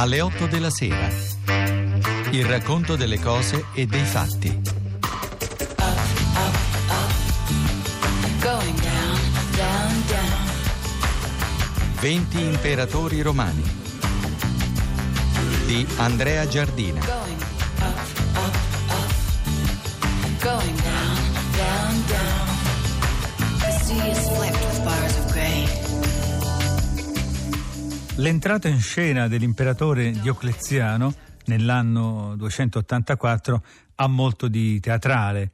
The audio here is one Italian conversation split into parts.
alle 8 della sera. Il racconto delle cose e dei fatti. Going down, down, down. 20 imperatori romani di Andrea Giardina. L'entrata in scena dell'imperatore Diocleziano nell'anno 284 ha molto di teatrale,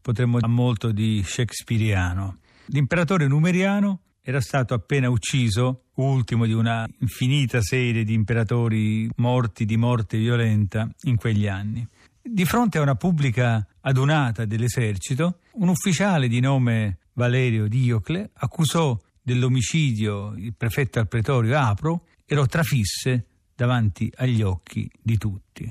potremmo ha molto di shakespeariano. L'imperatore numeriano era stato appena ucciso, ultimo di una infinita serie di imperatori morti di morte violenta in quegli anni. Di fronte a una pubblica adunata dell'esercito, un ufficiale di nome Valerio Diocle accusò dell'omicidio il prefetto al pretorio Apro e lo trafisse davanti agli occhi di tutti.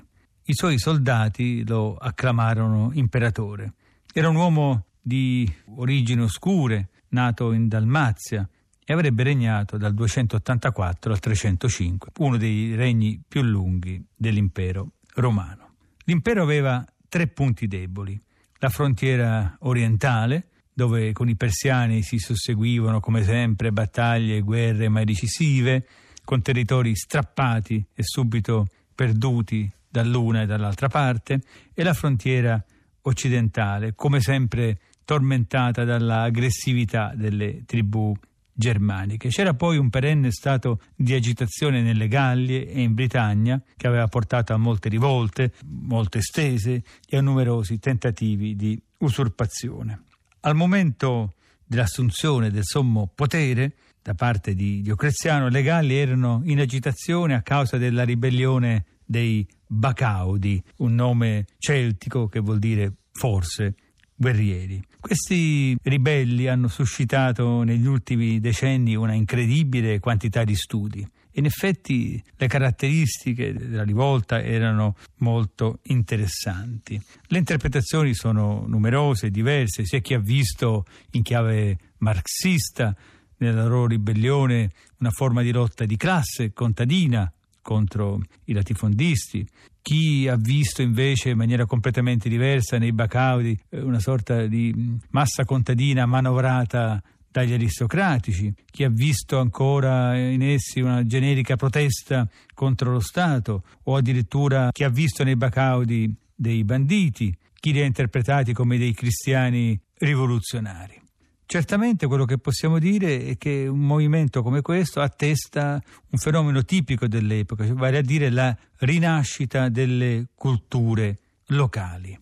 I suoi soldati lo acclamarono imperatore. Era un uomo di origini oscure, nato in Dalmazia e avrebbe regnato dal 284 al 305, uno dei regni più lunghi dell'impero romano. L'impero aveva tre punti deboli. La frontiera orientale, dove con i persiani si susseguivano come sempre battaglie e guerre mai decisive, con territori strappati e subito perduti dall'una e dall'altra parte, e la frontiera occidentale, come sempre tormentata dall'aggressività delle tribù germaniche. C'era poi un perenne stato di agitazione nelle Gallie e in Britannia che aveva portato a molte rivolte, molto estese, e a numerosi tentativi di usurpazione. Al momento dell'assunzione del sommo potere da parte di Diocleziano, le Gallie erano in agitazione a causa della ribellione dei Bacaudi, un nome celtico che vuol dire forse guerrieri. Questi ribelli hanno suscitato negli ultimi decenni una incredibile quantità di studi. In effetti le caratteristiche della rivolta erano molto interessanti. Le interpretazioni sono numerose, diverse, sia chi ha visto in chiave marxista nella loro ribellione una forma di lotta di classe contadina contro i latifondisti, chi ha visto invece in maniera completamente diversa nei Bacaudi una sorta di massa contadina manovrata dagli aristocratici, chi ha visto ancora in essi una generica protesta contro lo Stato o addirittura chi ha visto nei Bacaudi dei banditi, chi li ha interpretati come dei cristiani rivoluzionari. Certamente quello che possiamo dire è che un movimento come questo attesta un fenomeno tipico dell'epoca, vale a dire la rinascita delle culture locali.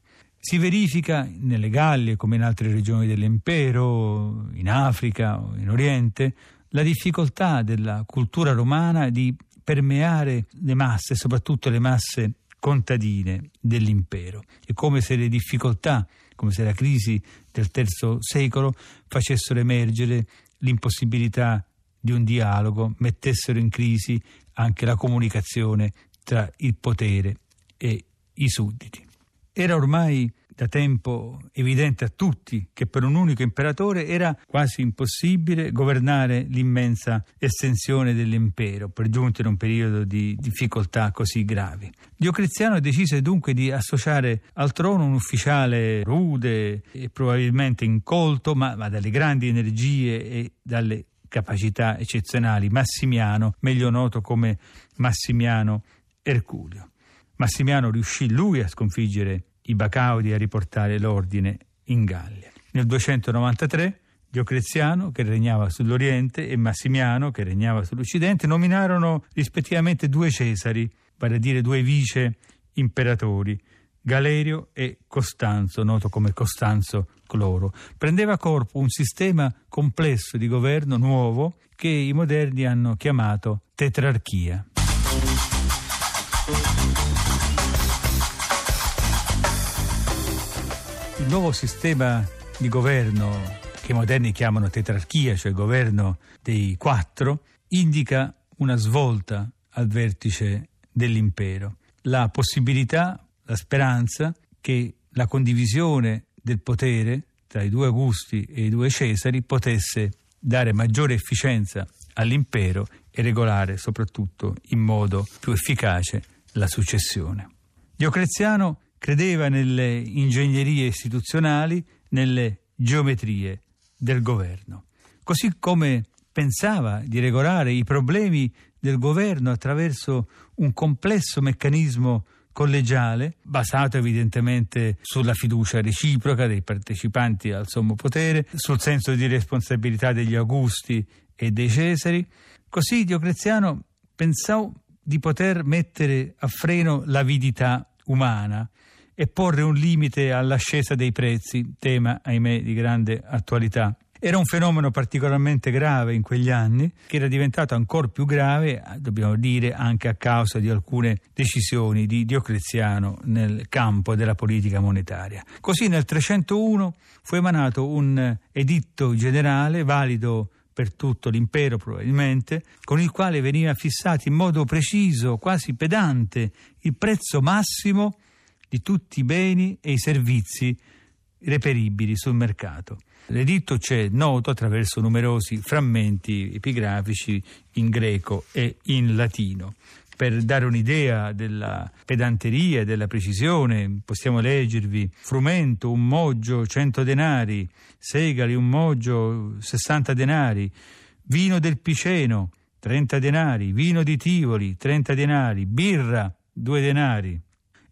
Si verifica nelle Gallie come in altre regioni dell'impero, in Africa o in Oriente, la difficoltà della cultura romana di permeare le masse, soprattutto le masse contadine dell'impero. È come se le difficoltà come se la crisi del terzo secolo facessero emergere l'impossibilità di un dialogo, mettessero in crisi anche la comunicazione tra il potere e i sudditi. Era ormai da tempo evidente a tutti che per un unico imperatore era quasi impossibile governare l'immensa estensione dell'impero, per giunto in un periodo di difficoltà così gravi. Diocleziano decise dunque di associare al trono un ufficiale rude e probabilmente incolto, ma, ma dalle grandi energie e dalle capacità eccezionali, Massimiano, meglio noto come Massimiano Erculio. Massimiano riuscì lui a sconfiggere i Bacaudi a riportare l'ordine in Gallia. Nel 293 Diocleziano, che regnava sull'Oriente, e Massimiano, che regnava sull'Occidente, nominarono rispettivamente due Cesari, vale a dire due vice imperatori, Galerio e Costanzo, noto come Costanzo Cloro. Prendeva corpo un sistema complesso di governo nuovo che i moderni hanno chiamato tetrarchia. Il nuovo sistema di governo che i moderni chiamano tetrarchia, cioè governo dei quattro, indica una svolta al vertice dell'impero, la possibilità, la speranza che la condivisione del potere tra i due Augusti e i due Cesari potesse dare maggiore efficienza all'impero e regolare soprattutto in modo più efficace la successione. Diocleziano credeva nelle ingegnerie istituzionali, nelle geometrie del governo, così come pensava di regolare i problemi del governo attraverso un complesso meccanismo collegiale, basato evidentemente sulla fiducia reciproca dei partecipanti al sommo potere, sul senso di responsabilità degli Augusti e dei Cesari. Così Diocleziano pensò di poter mettere a freno l'avidità umana e porre un limite all'ascesa dei prezzi, tema ahimè di grande attualità. Era un fenomeno particolarmente grave in quegli anni, che era diventato ancora più grave, dobbiamo dire, anche a causa di alcune decisioni di Diocleziano nel campo della politica monetaria. Così nel 301 fu emanato un editto generale valido per tutto l'impero probabilmente, con il quale veniva fissato in modo preciso, quasi pedante, il prezzo massimo di tutti i beni e i servizi reperibili sul mercato. L'editto c'è noto attraverso numerosi frammenti epigrafici in greco e in latino. Per dare un'idea della pedanteria e della precisione, possiamo leggervi frumento, un moggio, 100 denari, segali, un moggio, 60 denari, vino del Piceno, 30 denari, vino di Tivoli, 30 denari, birra, 2 denari.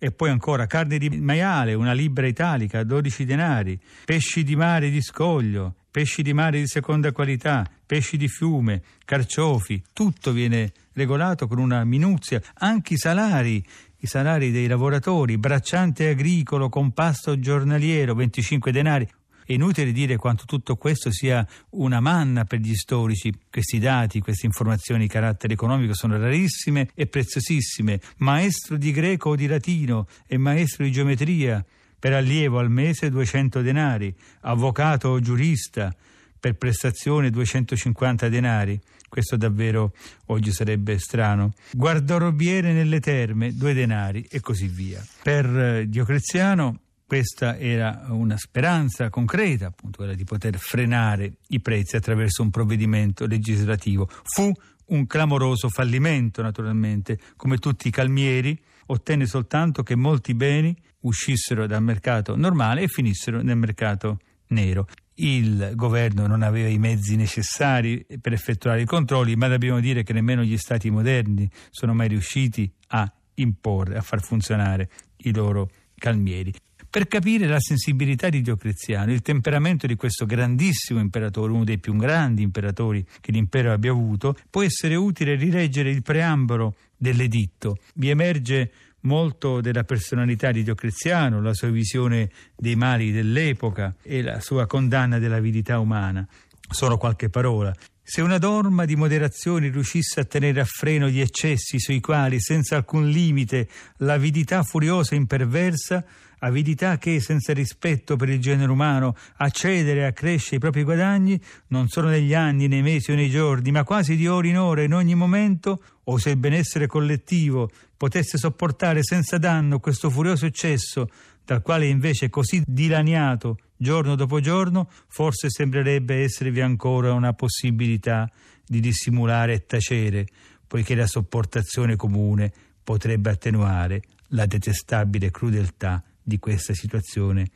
E poi ancora carne di maiale, una libra italica, 12 denari, pesci di mare di scoglio, pesci di mare di seconda qualità, pesci di fiume, carciofi, tutto viene regolato con una minuzia, anche i salari, i salari dei lavoratori, bracciante agricolo con pasto giornaliero, 25 denari, è inutile dire quanto tutto questo sia una manna per gli storici. Questi dati, queste informazioni di carattere economico sono rarissime e preziosissime. Maestro di greco o di latino e maestro di geometria, per allievo al mese 200 denari, avvocato o giurista, per prestazione 250 denari. Questo davvero oggi sarebbe strano. Guardorobiere nelle terme, due denari e così via. Per eh, Diocleziano questa era una speranza concreta, appunto, quella di poter frenare i prezzi attraverso un provvedimento legislativo. Fu un clamoroso fallimento, naturalmente, come tutti i calmieri, ottenne soltanto che molti beni uscissero dal mercato normale e finissero nel mercato nero. Il governo non aveva i mezzi necessari per effettuare i controlli, ma dobbiamo dire che nemmeno gli stati moderni sono mai riusciti a imporre, a far funzionare i loro calmieri. Per capire la sensibilità di Diocleziano, il temperamento di questo grandissimo imperatore, uno dei più grandi imperatori che l'impero abbia avuto, può essere utile rileggere il preambolo dell'editto. Vi emerge molto della personalità di Diocleziano, la sua visione dei mali dell'epoca e la sua condanna dell'avidità umana. Solo qualche parola. Se una norma di moderazione riuscisse a tenere a freno gli eccessi sui quali, senza alcun limite, l'avidità furiosa e imperversa avidità che, senza rispetto per il genere umano, accedere e accresce i propri guadagni, non solo negli anni, nei mesi o nei giorni, ma quasi di ora in ora, in ogni momento, o se il benessere collettivo potesse sopportare senza danno questo furioso eccesso, dal quale invece così dilaniato giorno dopo giorno, forse sembrerebbe esservi ancora una possibilità di dissimulare e tacere, poiché la sopportazione comune potrebbe attenuare la detestabile crudeltà di questa situazione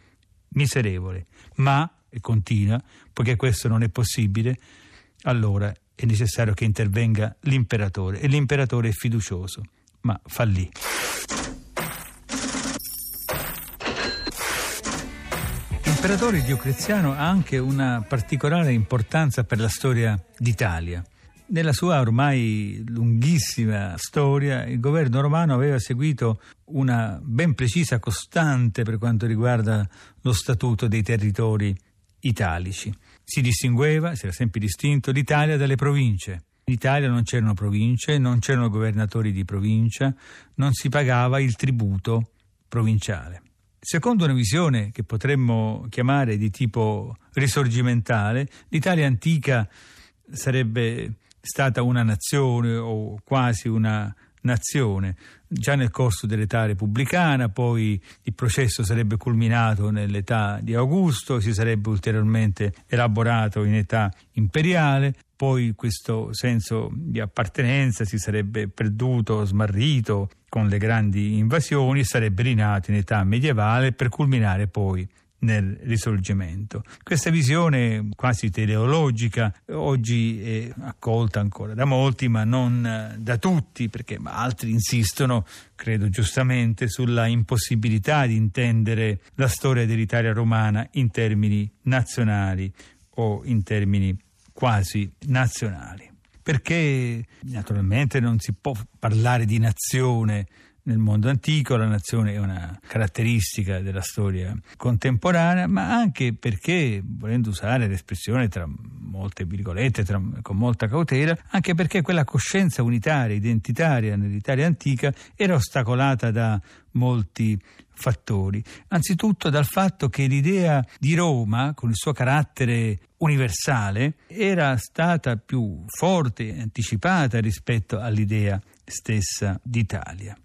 miserevole. Ma, e continua, poiché questo non è possibile, allora è necessario che intervenga l'imperatore e l'imperatore è fiducioso, ma fallì. L'imperatore Diocleziano ha anche una particolare importanza per la storia d'Italia. Nella sua ormai lunghissima storia, il governo romano aveva seguito una ben precisa costante per quanto riguarda lo statuto dei territori italici. Si distingueva, si era sempre distinto, l'Italia dalle province. In Italia non c'erano province, non c'erano governatori di provincia, non si pagava il tributo provinciale. Secondo una visione che potremmo chiamare di tipo risorgimentale, l'Italia antica sarebbe stata una nazione o quasi una nazione. Già nel corso dell'età repubblicana, poi il processo sarebbe culminato nell'età di Augusto, si sarebbe ulteriormente elaborato in età imperiale, poi questo senso di appartenenza si sarebbe perduto, smarrito con le grandi invasioni, sarebbe rinato in età medievale per culminare poi nel risorgimento. Questa visione quasi teleologica oggi è accolta ancora da molti, ma non eh, da tutti, perché altri insistono, credo giustamente, sulla impossibilità di intendere la storia dell'Italia romana in termini nazionali o in termini quasi nazionali. Perché naturalmente non si può parlare di nazione nel mondo antico, la nazione è una caratteristica della storia contemporanea, ma anche perché, volendo usare l'espressione tra molte virgolette, tra, con molta cautela, anche perché quella coscienza unitaria, identitaria nell'Italia antica era ostacolata da molti fattori. Anzitutto dal fatto che l'idea di Roma, con il suo carattere universale, era stata più forte anticipata rispetto all'idea stessa d'Italia.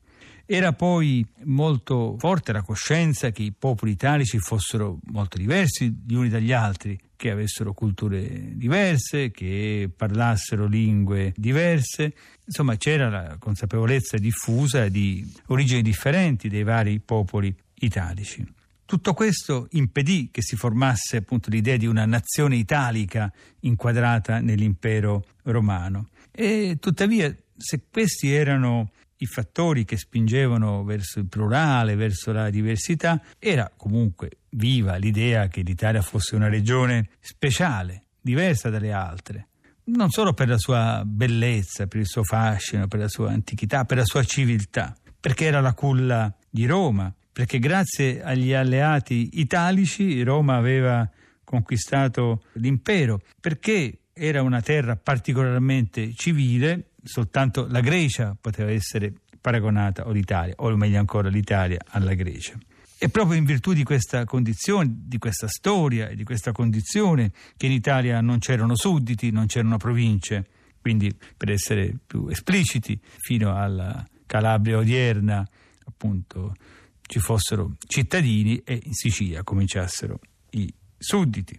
Era poi molto forte la coscienza che i popoli italici fossero molto diversi gli uni dagli altri, che avessero culture diverse, che parlassero lingue diverse. Insomma, c'era la consapevolezza diffusa di origini differenti dei vari popoli italici. Tutto questo impedì che si formasse appunto l'idea di una nazione italica inquadrata nell'impero romano. E tuttavia, se questi erano i fattori che spingevano verso il plurale, verso la diversità, era comunque viva l'idea che l'Italia fosse una regione speciale, diversa dalle altre, non solo per la sua bellezza, per il suo fascino, per la sua antichità, per la sua civiltà, perché era la culla di Roma, perché grazie agli alleati italici Roma aveva conquistato l'impero, perché era una terra particolarmente civile soltanto la Grecia poteva essere paragonata o l'Italia, o meglio ancora l'Italia alla Grecia. È proprio in virtù di questa condizione, di questa storia e di questa condizione che in Italia non c'erano sudditi, non c'erano province, quindi per essere più espliciti, fino alla Calabria odierna, appunto, ci fossero cittadini e in Sicilia cominciassero i sudditi.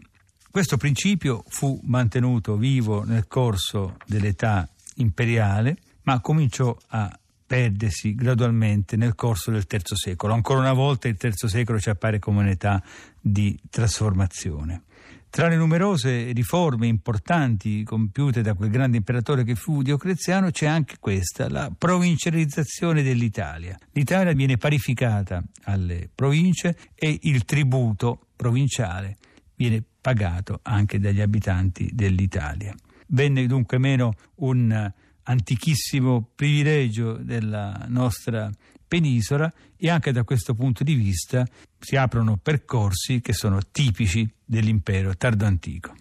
Questo principio fu mantenuto vivo nel corso dell'età imperiale, ma cominciò a perdersi gradualmente nel corso del terzo secolo. Ancora una volta il terzo secolo ci appare come un'età di trasformazione. Tra le numerose riforme importanti compiute da quel grande imperatore che fu Diocleziano c'è anche questa, la provincializzazione dell'Italia. L'Italia viene parificata alle province e il tributo provinciale viene pagato anche dagli abitanti dell'Italia. Venne dunque meno un antichissimo privilegio della nostra penisola e anche da questo punto di vista si aprono percorsi che sono tipici dell'impero tardo-antico.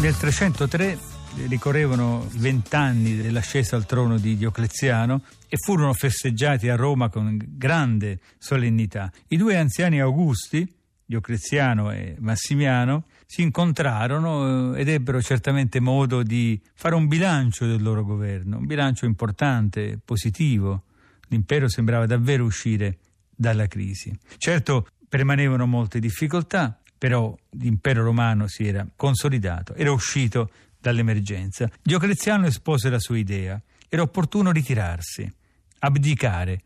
Nel 303 ricorrevano vent'anni dell'ascesa al trono di Diocleziano e furono festeggiati a Roma con grande solennità. I due anziani Augusti, Diocleziano e Massimiano, si incontrarono eh, ed ebbero certamente modo di fare un bilancio del loro governo, un bilancio importante, positivo. L'impero sembrava davvero uscire dalla crisi. Certo, permanevano molte difficoltà, però l'impero romano si era consolidato, era uscito dall'emergenza. Diocleziano espose la sua idea. Era opportuno ritirarsi, abdicare,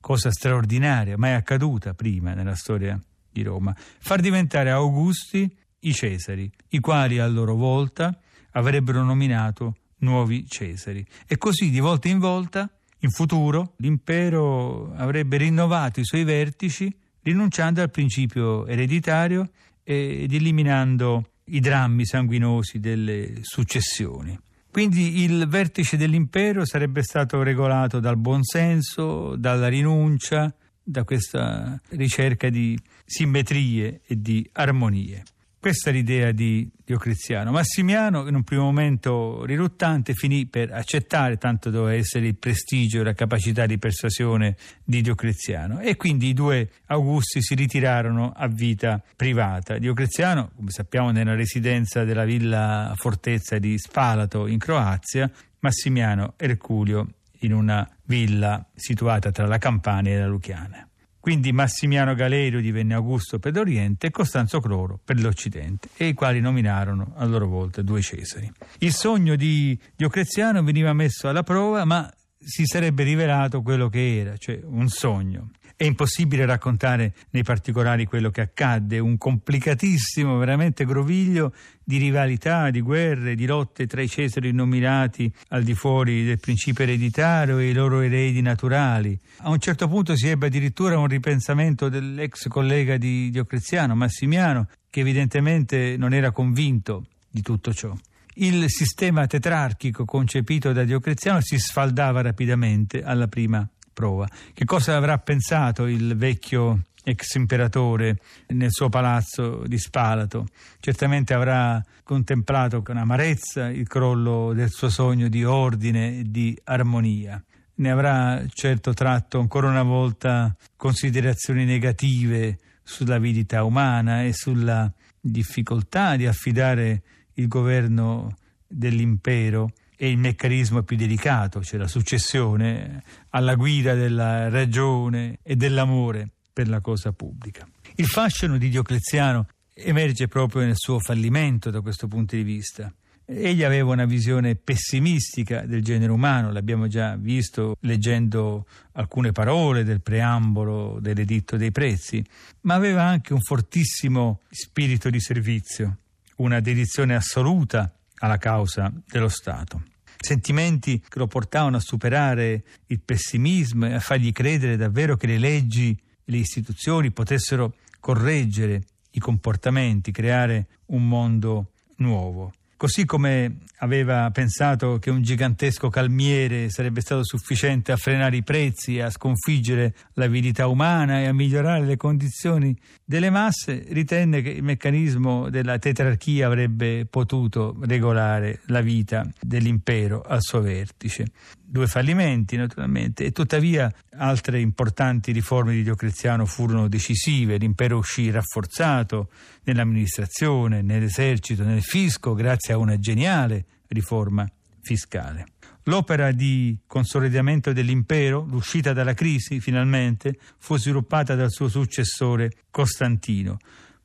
cosa straordinaria, mai accaduta prima nella storia di Roma, far diventare Augusti i Cesari, i quali a loro volta avrebbero nominato nuovi Cesari. E così di volta in volta, in futuro, l'impero avrebbe rinnovato i suoi vertici, rinunciando al principio ereditario ed eliminando i drammi sanguinosi delle successioni. Quindi il vertice dell'impero sarebbe stato regolato dal buonsenso, dalla rinuncia, da questa ricerca di simmetrie e di armonie. Questa è l'idea di Diocleziano. Massimiano, in un primo momento riluttante, finì per accettare, tanto doveva essere il prestigio e la capacità di persuasione di Diocleziano. E quindi i due Augusti si ritirarono a vita privata. Diocleziano, come sappiamo, nella residenza della villa fortezza di Spalato in Croazia, Massimiano Erculio in una villa situata tra la Campania e la Luchiana. Quindi Massimiano Galerio divenne Augusto per l'Oriente e Costanzo Cloro per l'Occidente, e i quali nominarono a loro volta due Cesari. Il sogno di Diocleziano veniva messo alla prova, ma si sarebbe rivelato quello che era, cioè un sogno. È impossibile raccontare nei particolari quello che accadde, un complicatissimo, veramente groviglio di rivalità, di guerre, di lotte tra i Cesari nominati al di fuori del principio ereditario e i loro eredi naturali. A un certo punto si ebbe addirittura un ripensamento dell'ex collega di Diocleziano, Massimiano, che evidentemente non era convinto di tutto ciò. Il sistema tetrarchico concepito da Diocleziano si sfaldava rapidamente alla prima prova. Che cosa avrà pensato il vecchio ex imperatore nel suo palazzo di Spalato? Certamente avrà contemplato con amarezza il crollo del suo sogno di ordine e di armonia. Ne avrà certo tratto ancora una volta considerazioni negative sull'avidità umana e sulla difficoltà di affidare il governo dell'impero è il meccanismo più delicato, cioè la successione alla guida della ragione e dell'amore per la cosa pubblica. Il fascino di Diocleziano emerge proprio nel suo fallimento da questo punto di vista. Egli aveva una visione pessimistica del genere umano, l'abbiamo già visto leggendo alcune parole del preambolo dell'editto dei prezzi, ma aveva anche un fortissimo spirito di servizio, una dedizione assoluta alla causa dello Stato. Sentimenti che lo portavano a superare il pessimismo e a fargli credere davvero che le leggi e le istituzioni potessero correggere i comportamenti, creare un mondo nuovo. Così come aveva pensato che un gigantesco calmiere sarebbe stato sufficiente a frenare i prezzi, a sconfiggere l'avidità umana e a migliorare le condizioni delle masse, ritenne che il meccanismo della tetrarchia avrebbe potuto regolare la vita dell'impero al suo vertice due fallimenti naturalmente e tuttavia altre importanti riforme di Diocleziano furono decisive, l'impero uscì rafforzato nell'amministrazione, nell'esercito, nel fisco grazie a una geniale riforma fiscale. L'opera di consolidamento dell'impero, l'uscita dalla crisi finalmente, fu sviluppata dal suo successore Costantino,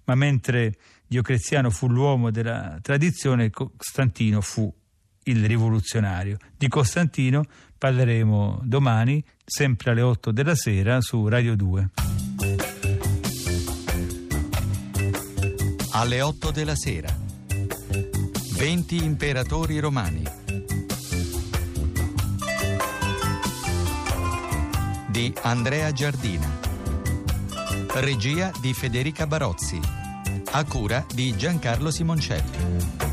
ma mentre Diocleziano fu l'uomo della tradizione, Costantino fu il rivoluzionario. Di Costantino parleremo domani, sempre alle 8 della sera, su Radio 2. Alle 8 della sera. 20 imperatori romani. Di Andrea Giardina. Regia di Federica Barozzi. A cura di Giancarlo Simoncelli.